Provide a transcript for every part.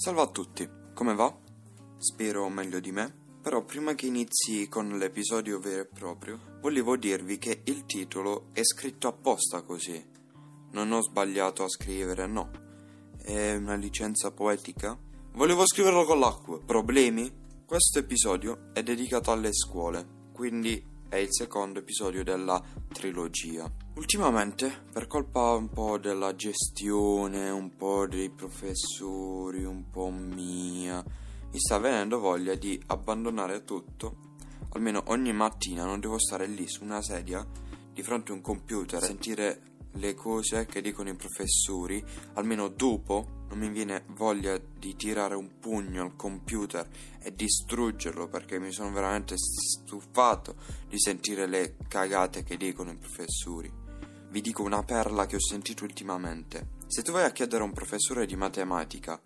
Salve a tutti, come va? Spero meglio di me. Però prima che inizi con l'episodio vero e proprio, volevo dirvi che il titolo è scritto apposta così. Non ho sbagliato a scrivere, no. È una licenza poetica? Volevo scriverlo con l'acqua. Problemi? Questo episodio è dedicato alle scuole, quindi è il secondo episodio della trilogia. Ultimamente, per colpa un po' della gestione, un po' dei professori, un po' mia, mi sta venendo voglia di abbandonare tutto. Almeno ogni mattina non devo stare lì su una sedia di fronte a un computer e sentire le cose che dicono i professori, almeno dopo non mi viene voglia di tirare un pugno al computer e distruggerlo perché mi sono veramente stufato di sentire le cagate che dicono i professori. Vi dico una perla che ho sentito ultimamente. Se tu vai a chiedere a un professore di matematica,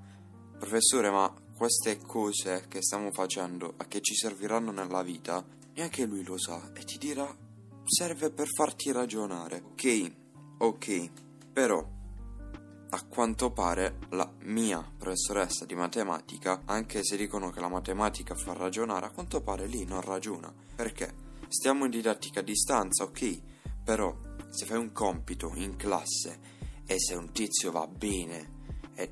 professore, ma queste cose che stiamo facendo a che ci serviranno nella vita, neanche lui lo sa e ti dirà serve per farti ragionare. Ok, ok, però a quanto pare la mia professoressa di matematica, anche se dicono che la matematica fa ragionare, a quanto pare lì non ragiona. Perché? Stiamo in didattica a distanza, ok, però se fai un compito in classe e se un tizio va bene e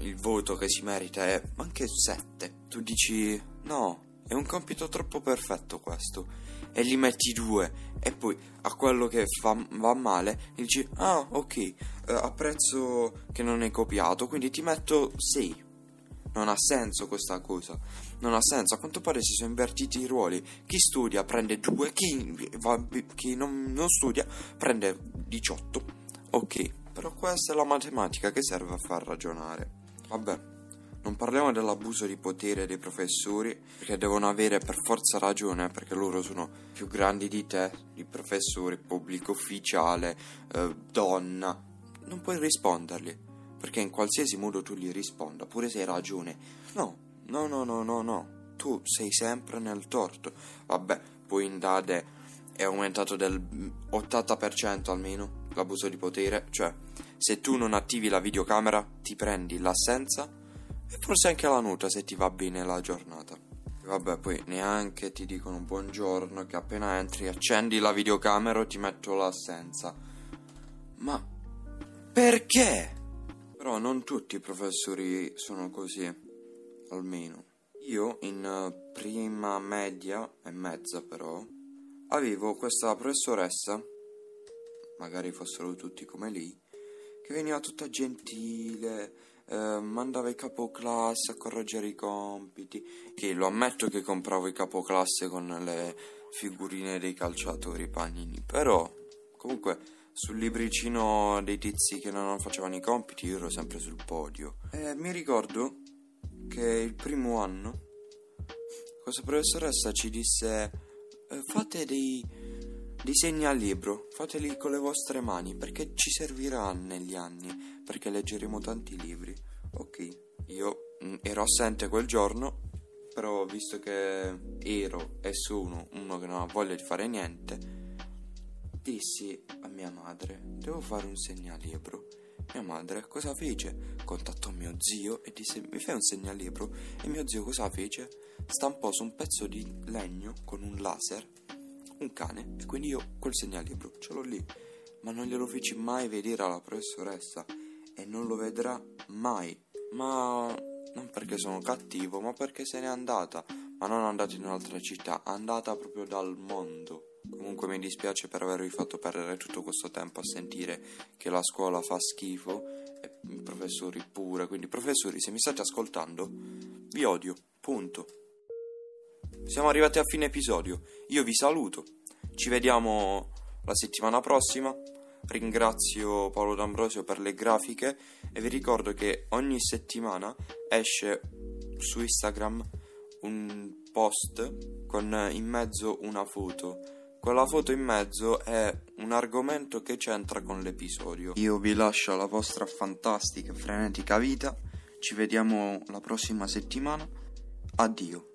il voto che si merita è anche 7, tu dici no, è un compito troppo perfetto questo. E gli metti due e poi a quello che fa, va male dici ah ok eh, apprezzo che non hai copiato quindi ti metto 6 non ha senso questa cosa. Non ha senso. A quanto pare si sono invertiti i ruoli. Chi studia prende 2 chi, va, chi non, non studia prende 18 ok però questa è la matematica che serve a far ragionare. Vabbè non parliamo dell'abuso di potere dei professori, che devono avere per forza ragione, perché loro sono più grandi di te, di professore, pubblico ufficiale, eh, donna. Non puoi risponderli, perché in qualsiasi modo tu gli risponda, pure se hai ragione. No, no, no, no, no, no. Tu sei sempre nel torto. Vabbè, poi in Dade è aumentato del 80% almeno l'abuso di potere, cioè se tu non attivi la videocamera ti prendi l'assenza e forse anche la nota se ti va bene la giornata. Vabbè, poi neanche ti dicono buongiorno che appena entri accendi la videocamera o ti metto l'assenza. Ma perché? Però non tutti i professori sono così, almeno. Io in prima media e mezza però avevo questa professoressa, magari fossero tutti come lei, che veniva tutta gentile, eh, mandava i capoclasse a correggere i compiti. Che lo ammetto che compravo i capoclasse con le figurine dei calciatori panini, però comunque sul libricino dei tizi che non facevano i compiti io ero sempre sul podio. E mi ricordo che il primo anno questa professoressa ci disse eh, fate dei disegni al libro, fateli con le vostre mani perché ci servirà negli anni, perché leggeremo tanti libri. Ok, io mm, ero assente quel giorno, però visto che ero e sono uno che non ha voglia di fare niente, dissi mia madre, devo fare un segnalibro. Mia madre cosa fece? Contattò mio zio e disse mi fai un segnalibro? E mio zio cosa fece? Stampò su un pezzo di legno con un laser un cane e quindi io quel segnalibro ce l'ho lì, ma non glielo feci mai vedere alla professoressa e non lo vedrà mai. Ma non perché sono cattivo, ma perché se n'è andata, ma non è andata in un'altra città, è andata proprio dal mondo. Comunque mi dispiace per avervi fatto perdere tutto questo tempo a sentire che la scuola fa schifo e i professori pure, quindi professori se mi state ascoltando vi odio, punto. Siamo arrivati a fine episodio. Io vi saluto. Ci vediamo la settimana prossima. Ringrazio Paolo D'Ambrosio per le grafiche e vi ricordo che ogni settimana esce su Instagram un post con in mezzo una foto. Quella foto in mezzo è un argomento che c'entra con l'episodio. Io vi lascio alla vostra fantastica e frenetica vita. Ci vediamo la prossima settimana. Addio.